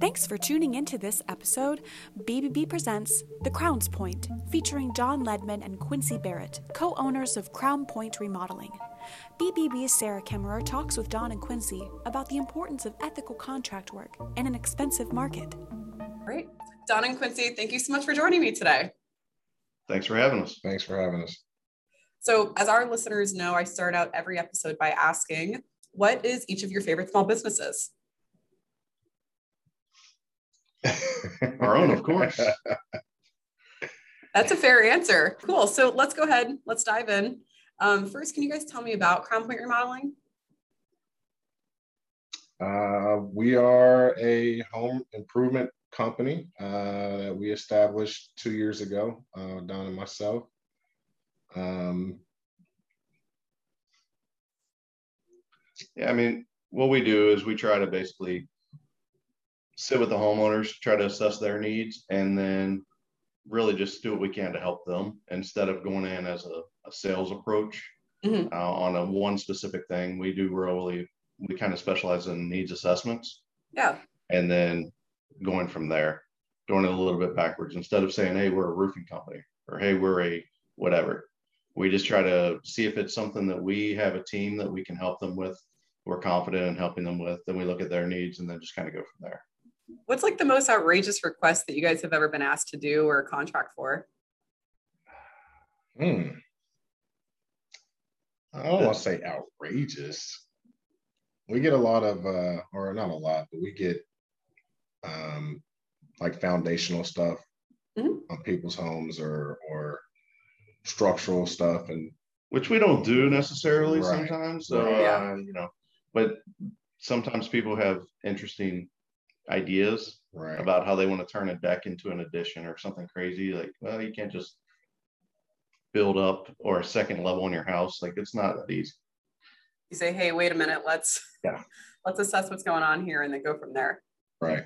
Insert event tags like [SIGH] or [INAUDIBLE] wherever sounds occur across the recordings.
Thanks for tuning into this episode. BBB presents The Crown's Point, featuring Don Ledman and Quincy Barrett, co owners of Crown Point Remodeling. BBB's Sarah Kemmerer talks with Don and Quincy about the importance of ethical contract work in an expensive market. Great. Don and Quincy, thank you so much for joining me today. Thanks for having us. Thanks for having us. So, as our listeners know, I start out every episode by asking, what is each of your favorite small businesses? Our own, of course. That's a fair answer. Cool. So let's go ahead. Let's dive in. Um, first, can you guys tell me about Crown Point Remodeling? Uh, we are a home improvement company uh, that we established two years ago, uh, Don and myself. Um, yeah, I mean, what we do is we try to basically sit with the homeowners, try to assess their needs, and then really just do what we can to help them instead of going in as a, a sales approach mm-hmm. uh, on a one specific thing. We do really, we kind of specialize in needs assessments. Yeah. And then going from there, doing it a little bit backwards instead of saying, hey, we're a roofing company or hey, we're a whatever. We just try to see if it's something that we have a team that we can help them with. We're confident in helping them with. Then we look at their needs and then just kind of go from there. What's like the most outrageous request that you guys have ever been asked to do or contract for? Hmm. I don't want to say outrageous. We get a lot of, uh, or not a lot, but we get um, like foundational stuff mm-hmm. on people's homes or or structural stuff, and which we don't do necessarily right. sometimes. So right. uh, you know, but sometimes people have interesting ideas right. about how they want to turn a deck into an addition or something crazy. Like, well, you can't just build up or a second level in your house. Like, it's not that easy. You say, hey, wait a minute, let's yeah, let's assess what's going on here and then go from there. Right.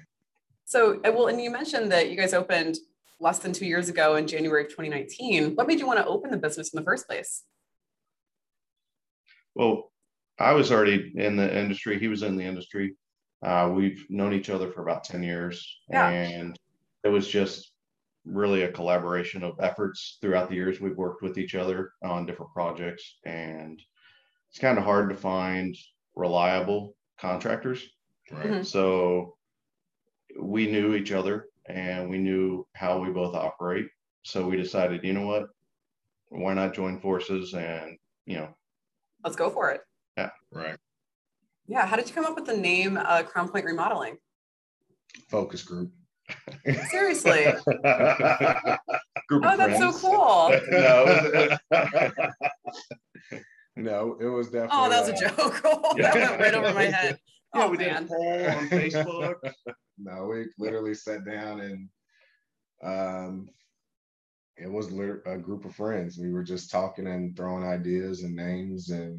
So, uh, well, and you mentioned that you guys opened less than two years ago in January of 2019. What made you want to open the business in the first place? Well, I was already in the industry. He was in the industry. Uh, we've known each other for about 10 years. Yeah. And it was just really a collaboration of efforts throughout the years. We've worked with each other on different projects. And it's kind of hard to find reliable contractors. Right. Mm-hmm. So we knew each other and we knew how we both operate. So we decided, you know what? Why not join forces and, you know, let's go for it. Yeah. Right. Yeah. How did you come up with the name uh, Crown Point Remodeling? Focus group. Seriously. [LAUGHS] group oh, that's friends. so cool. no. no, it was [LAUGHS] definitely. Oh, that was a joke. [LAUGHS] that went right over my head. Yeah, oh, we man. did a poll on Facebook. no, we literally sat down and um, it was a group of friends. We were just talking and throwing ideas and names and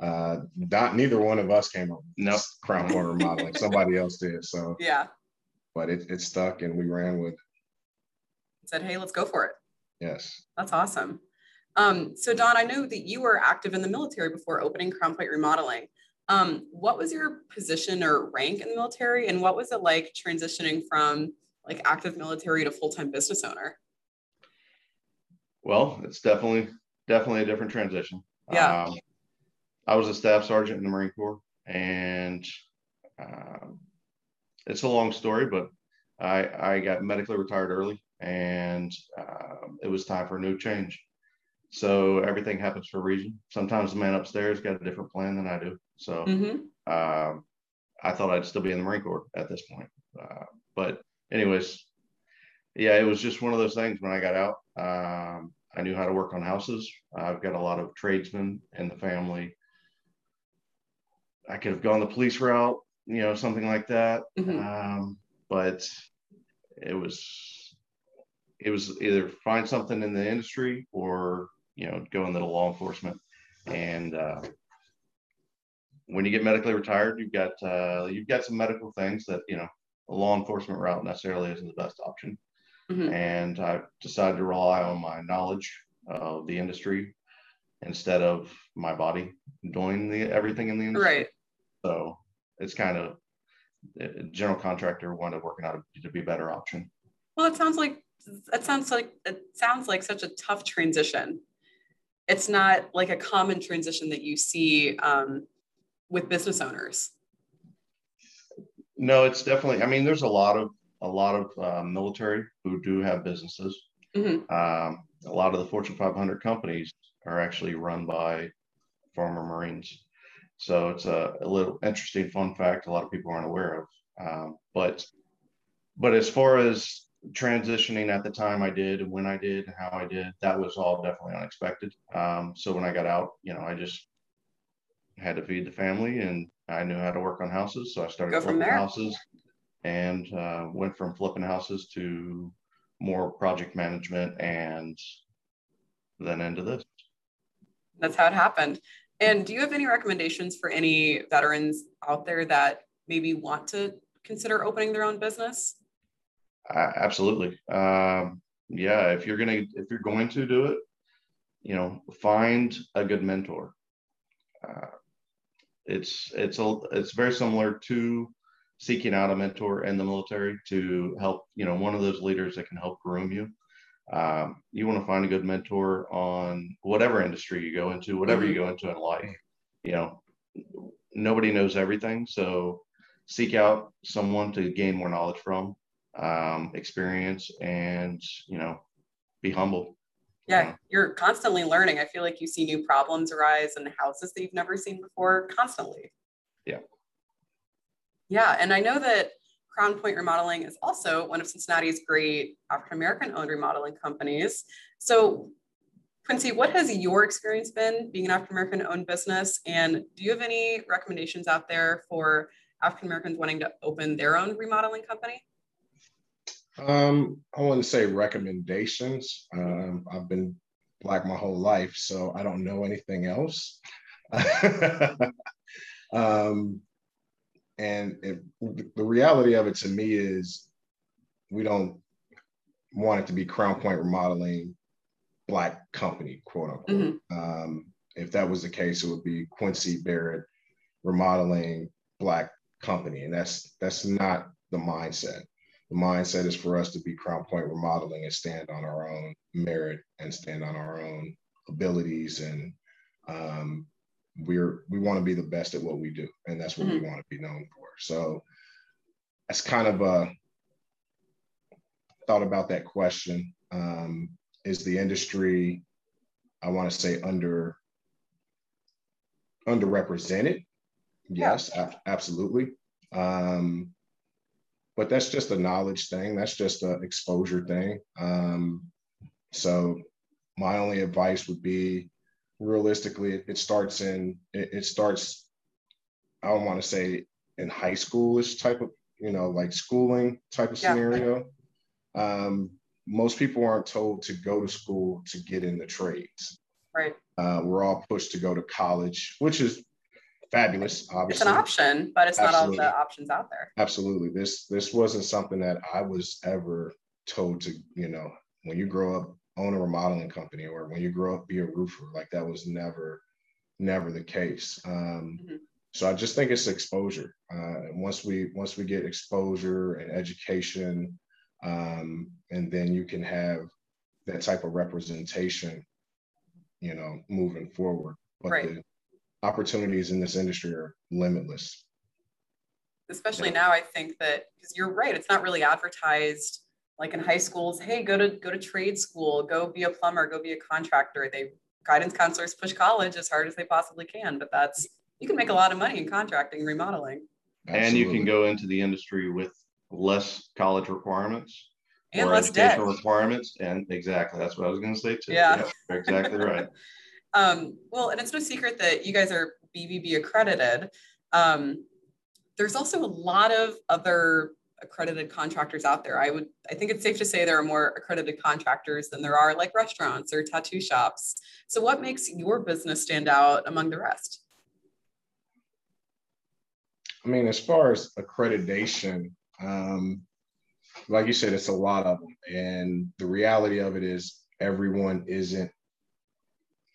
uh, not neither one of us came up with nope. crown point remodeling. Somebody else did. So [LAUGHS] yeah, but it it stuck and we ran with it. Said, hey, let's go for it. Yes, that's awesome. Um, so Don, I know that you were active in the military before opening Crown Point Remodeling. Um, what was your position or rank in the military, and what was it like transitioning from like active military to full time business owner? Well, it's definitely definitely a different transition. Yeah. Um, I was a staff sergeant in the Marine Corps, and um, it's a long story, but I I got medically retired early, and uh, it was time for a new change. So everything happens for a reason. Sometimes the man upstairs got a different plan than I do. So mm-hmm. uh, I thought I'd still be in the Marine Corps at this point. Uh, but anyways, yeah, it was just one of those things. When I got out, um, I knew how to work on houses. I've got a lot of tradesmen in the family. I could have gone the police route, you know, something like that. Mm-hmm. Um, but it was it was either find something in the industry or you know, go into law enforcement. And uh, when you get medically retired, you've got uh, you've got some medical things that you know a law enforcement route necessarily isn't the best option. Mm-hmm. And I decided to rely on my knowledge of the industry instead of my body doing the everything in the industry. Right. So it's kind of general contractor wanted working out to be a better option. Well, it sounds like it sounds like it sounds like such a tough transition. It's not like a common transition that you see um, with business owners. No, it's definitely. I mean, there's a lot of a lot of uh, military who do have businesses. Mm-hmm. Um, a lot of the Fortune 500 companies are actually run by former Marines. So it's a, a little interesting fun fact a lot of people aren't aware of. Um, but but as far as transitioning at the time I did and when I did and how I did, that was all definitely unexpected. Um, so when I got out, you know, I just had to feed the family and I knew how to work on houses. So I started flipping houses and uh, went from flipping houses to more project management and then into this. That's how it happened. And do you have any recommendations for any veterans out there that maybe want to consider opening their own business? Uh, absolutely. Um, yeah, if you're gonna if you're going to do it, you know, find a good mentor. Uh, it's it's a it's very similar to seeking out a mentor in the military to help you know one of those leaders that can help groom you um, you want to find a good mentor on whatever industry you go into, whatever mm-hmm. you go into in life. You know, nobody knows everything, so seek out someone to gain more knowledge from, um, experience, and you know, be humble. Yeah, you're constantly learning. I feel like you see new problems arise in houses that you've never seen before constantly. Yeah. Yeah, and I know that Crown Point Remodeling is also one of Cincinnati's great African American owned remodeling companies. So, Quincy, what has your experience been being an African American owned business? And do you have any recommendations out there for African Americans wanting to open their own remodeling company? Um, I wouldn't say recommendations. Um, I've been black my whole life, so I don't know anything else. [LAUGHS] um, and it, the reality of it to me is we don't want it to be Crown Point Remodeling Black Company, quote unquote. Mm-hmm. Um, if that was the case, it would be Quincy Barrett Remodeling Black Company, and that's that's not the mindset. The mindset is for us to be Crown Point Remodeling and stand on our own merit and stand on our own abilities and um, we're we want to be the best at what we do and that's what mm-hmm. we want to be known for. So that's kind of a thought about that question. Um, is the industry i want to say under underrepresented? Yes yeah. absolutely. Um, but that's just a knowledge thing that's just an exposure thing. Um, so my only advice would be realistically it, it starts in it, it, starts i don't want to say in high schoolish type of you know like schooling type of yeah. scenario. Um, most people aren't told to go to school to get in the trades. Right. Uh, we're all pushed to go to college which is fabulous obviously it's an option but it's absolutely. not all the options out there. Absolutely. This this wasn't something that i was ever told to you know when you grow up own a remodeling company or when you grow up be a roofer like that was never never the case um, mm-hmm. so i just think it's exposure uh, once we once we get exposure and education um, and then you can have that type of representation you know moving forward but right. the opportunities in this industry are limitless especially yeah. now i think that because you're right it's not really advertised like in high schools, hey, go to go to trade school, go be a plumber, go be a contractor. They guidance counselors push college as hard as they possibly can, but that's you can make a lot of money in contracting, remodeling. And you can go into the industry with less college requirements and less debt requirements. And exactly, that's what I was going to say too. Yeah, yeah exactly right. [LAUGHS] um, well, and it's no secret that you guys are BBB accredited. Um, there's also a lot of other accredited contractors out there. I would I think it's safe to say there are more accredited contractors than there are like restaurants or tattoo shops. So what makes your business stand out among the rest? I mean, as far as accreditation, um, like you said, it's a lot of them. And the reality of it is everyone isn't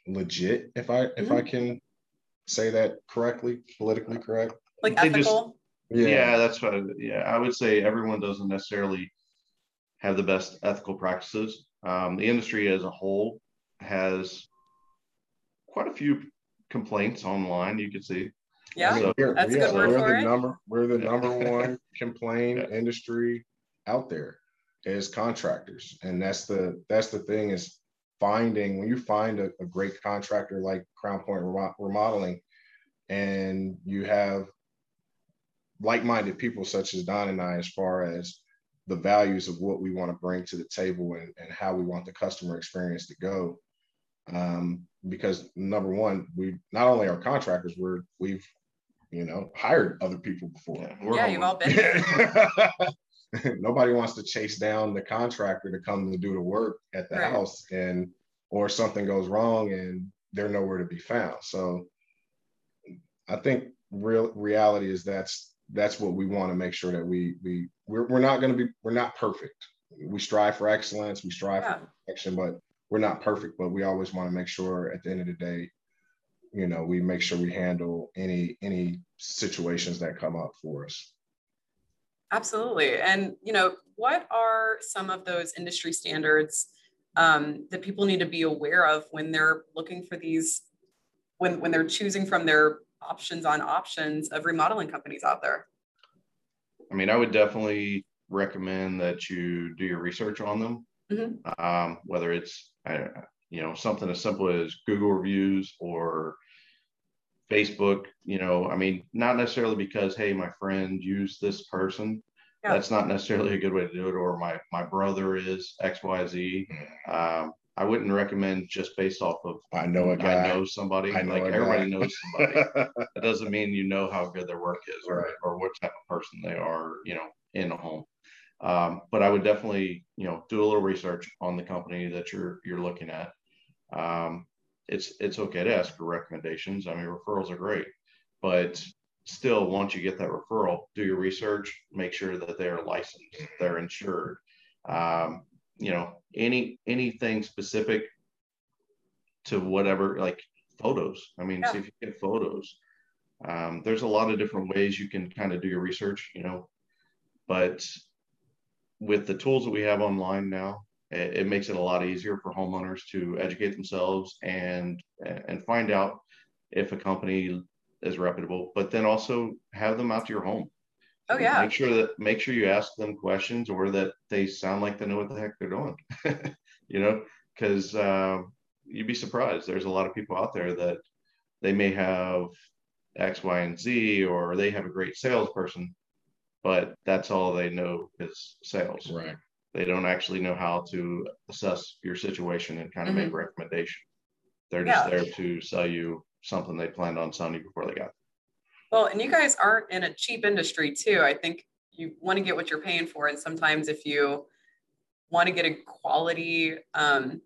legit, if I if mm-hmm. I can say that correctly, politically correct. Like ethical Yeah. yeah, that's what. I, yeah, I would say everyone doesn't necessarily have the best ethical practices. Um, the industry as a whole has quite a few complaints online. You can see. Yeah, so, that's yeah, a good word we're for the it. Number, we're the number one [LAUGHS] complaint yeah. industry out there as contractors, and that's the that's the thing is finding when you find a, a great contractor like Crown Point Remodeling, and you have like-minded people such as Don and I, as far as the values of what we want to bring to the table and, and how we want the customer experience to go. Um, because number one, we not only are contractors, we're we've you know hired other people before. Yeah, yeah you've all been. [LAUGHS] Nobody wants to chase down the contractor to come to do the work at the right. house, and or something goes wrong and they're nowhere to be found. So, I think real reality is that's that's what we want to make sure that we we we're, we're not going to be we're not perfect. We strive for excellence we strive yeah. for perfection but we're not perfect but we always want to make sure at the end of the day you know we make sure we handle any any situations that come up for us. Absolutely. And you know what are some of those industry standards um, that people need to be aware of when they're looking for these when when they're choosing from their options on options of remodeling companies out there? I mean, I would definitely recommend that you do your research on them. Mm-hmm. Um, whether it's you know something as simple as Google reviews or Facebook. You know, I mean, not necessarily because hey, my friend used this person. Yeah. That's not necessarily a good way to do it. Or my my brother is X Y Z. Mm-hmm. Um, I wouldn't recommend just based off of I know a guy. I know somebody. I know like everybody guy. knows somebody. [LAUGHS] that doesn't mean you know how good their work is or, right. or what type of person they are, you know, in a home. Um, but I would definitely, you know, do a little research on the company that you're you're looking at. Um, it's it's okay to ask for recommendations. I mean, referrals are great, but still, once you get that referral, do your research. Make sure that they are licensed, they're insured. Um, you know any anything specific to whatever like photos. I mean yeah. see if you get photos. Um, there's a lot of different ways you can kind of do your research you know but with the tools that we have online now it, it makes it a lot easier for homeowners to educate themselves and and find out if a company is reputable but then also have them out to your home Oh yeah. Make sure that make sure you ask them questions or that they sound like they know what the heck they're doing. [LAUGHS] you know, because uh, you'd be surprised. There's a lot of people out there that they may have X, Y, and Z, or they have a great salesperson, but that's all they know is sales. Right. They don't actually know how to assess your situation and kind of mm-hmm. make recommendation. They're just yeah. there to sell you something they planned on selling you before they got there. Well, and you guys aren't in a cheap industry too. I think you want to get what you're paying for. And sometimes if you want to get a quality, um,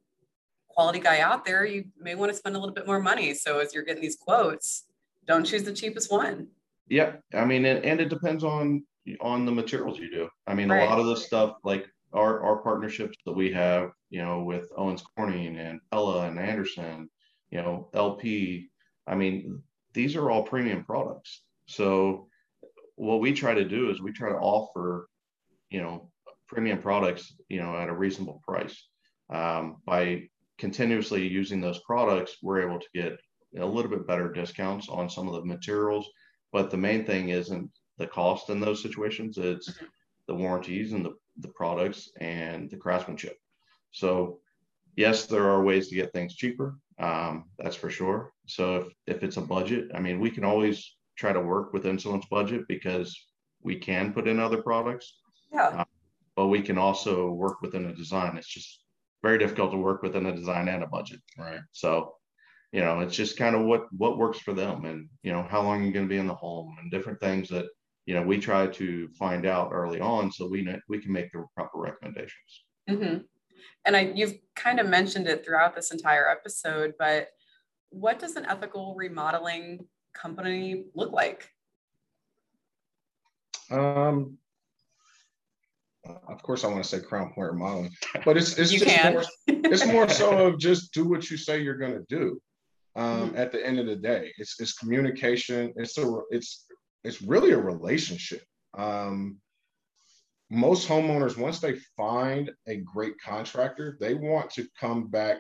quality guy out there, you may want to spend a little bit more money. So as you're getting these quotes, don't choose the cheapest one. Yeah. I mean, and, and it depends on, on the materials you do. I mean, right. a lot of the stuff like our, our partnerships that we have, you know, with Owens Corning and Pella and Andersen, you know, LP, I mean, these are all premium products. So what we try to do is we try to offer, you know, premium products, you know, at a reasonable price. Um, by continuously using those products, we're able to get a little bit better discounts on some of the materials. But the main thing isn't the cost in those situations; it's mm-hmm. the warranties and the, the products and the craftsmanship. So, yes, there are ways to get things cheaper. Um, that's for sure. So if, if it's a budget, I mean, we can always try to work within someone's budget because we can put in other products. Yeah. Uh, but we can also work within a design. It's just very difficult to work within a design and a budget. Right. So, you know, it's just kind of what what works for them, and you know how long you're going to be in the home, and different things that you know we try to find out early on so we know, we can make the proper recommendations. Mm-hmm and I, you've kind of mentioned it throughout this entire episode, but what does an ethical remodeling company look like? Um, of course, I want to say Crown Point Remodeling, but it's it's you just can. more it's more so of just do what you say you're going to do. Um, mm-hmm. At the end of the day, it's it's communication. It's a it's it's really a relationship. Um, most homeowners, once they find a great contractor, they want to come back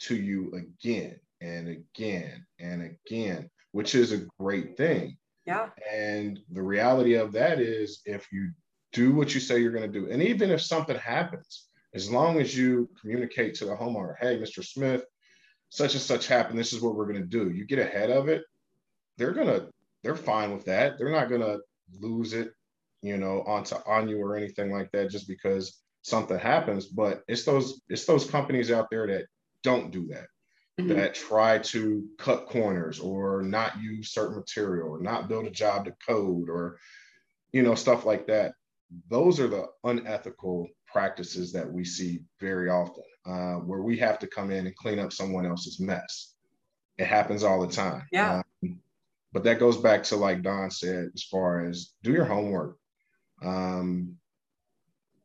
to you again and again and again, which is a great thing. Yeah. And the reality of that is if you do what you say you're going to do, and even if something happens, as long as you communicate to the homeowner, hey, Mr. Smith, such and such happened, this is what we're going to do. You get ahead of it, they're going to, they're fine with that. They're not going to lose it, you know, onto on you or anything like that just because something happens. But it's those, it's those companies out there that don't do that mm-hmm. that try to cut corners or not use certain material or not build a job to code or you know stuff like that. Those are the unethical practices that we see very often uh, where we have to come in and clean up someone else's mess. It happens all the time. Yeah. Um, but that goes back to like don said as far as do your homework um,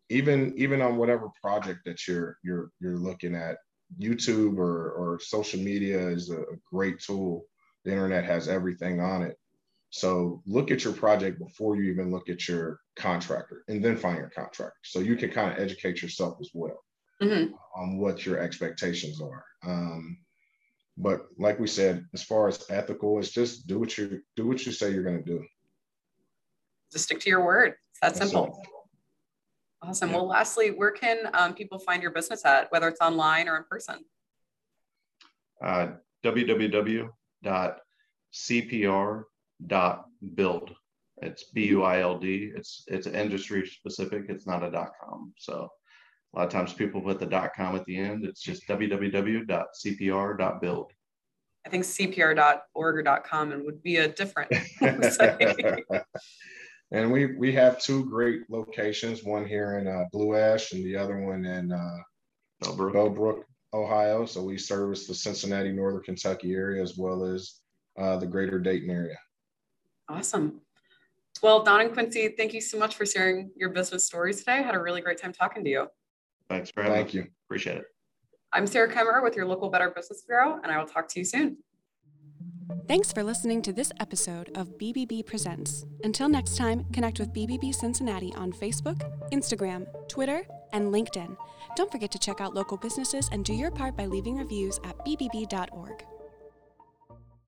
even even on whatever project that you're you're you're looking at YouTube or, or social media is a great tool. The internet has everything on it. So look at your project before you even look at your contractor and then find your contractor. So you can kind of educate yourself as well mm-hmm. on what your expectations are. Um, but like we said, as far as ethical, it's just do what you do what you say you're going to do. Just stick to your word. It's that That's simple. Awesome. Yeah. Well, lastly, where can um, people find your business at, whether it's online or in person? Uh, www.cpr.build. It's B-U-I-L-D. It's it's industry specific. It's not a dot .com. So a lot of times people put the dot .com at the end. It's just www.cpr.build. I think cpr.org or .com and would be a different [LAUGHS] [LAUGHS] and we we have two great locations, one here in uh, Blue Ash and the other one in uh, Bellbrook. Bellbrook, Ohio. So we service the Cincinnati, Northern Kentucky area as well as uh, the greater Dayton area. Awesome. Well, Don and Quincy, thank you so much for sharing your business stories today. I had a really great time talking to you. Thanks for having Thank you. Appreciate it. I'm Sarah Kemmer with your local Better Business Bureau, and I will talk to you soon. Thanks for listening to this episode of BBB Presents. Until next time, connect with BBB Cincinnati on Facebook, Instagram, Twitter, and LinkedIn. Don't forget to check out local businesses and do your part by leaving reviews at bbb.org.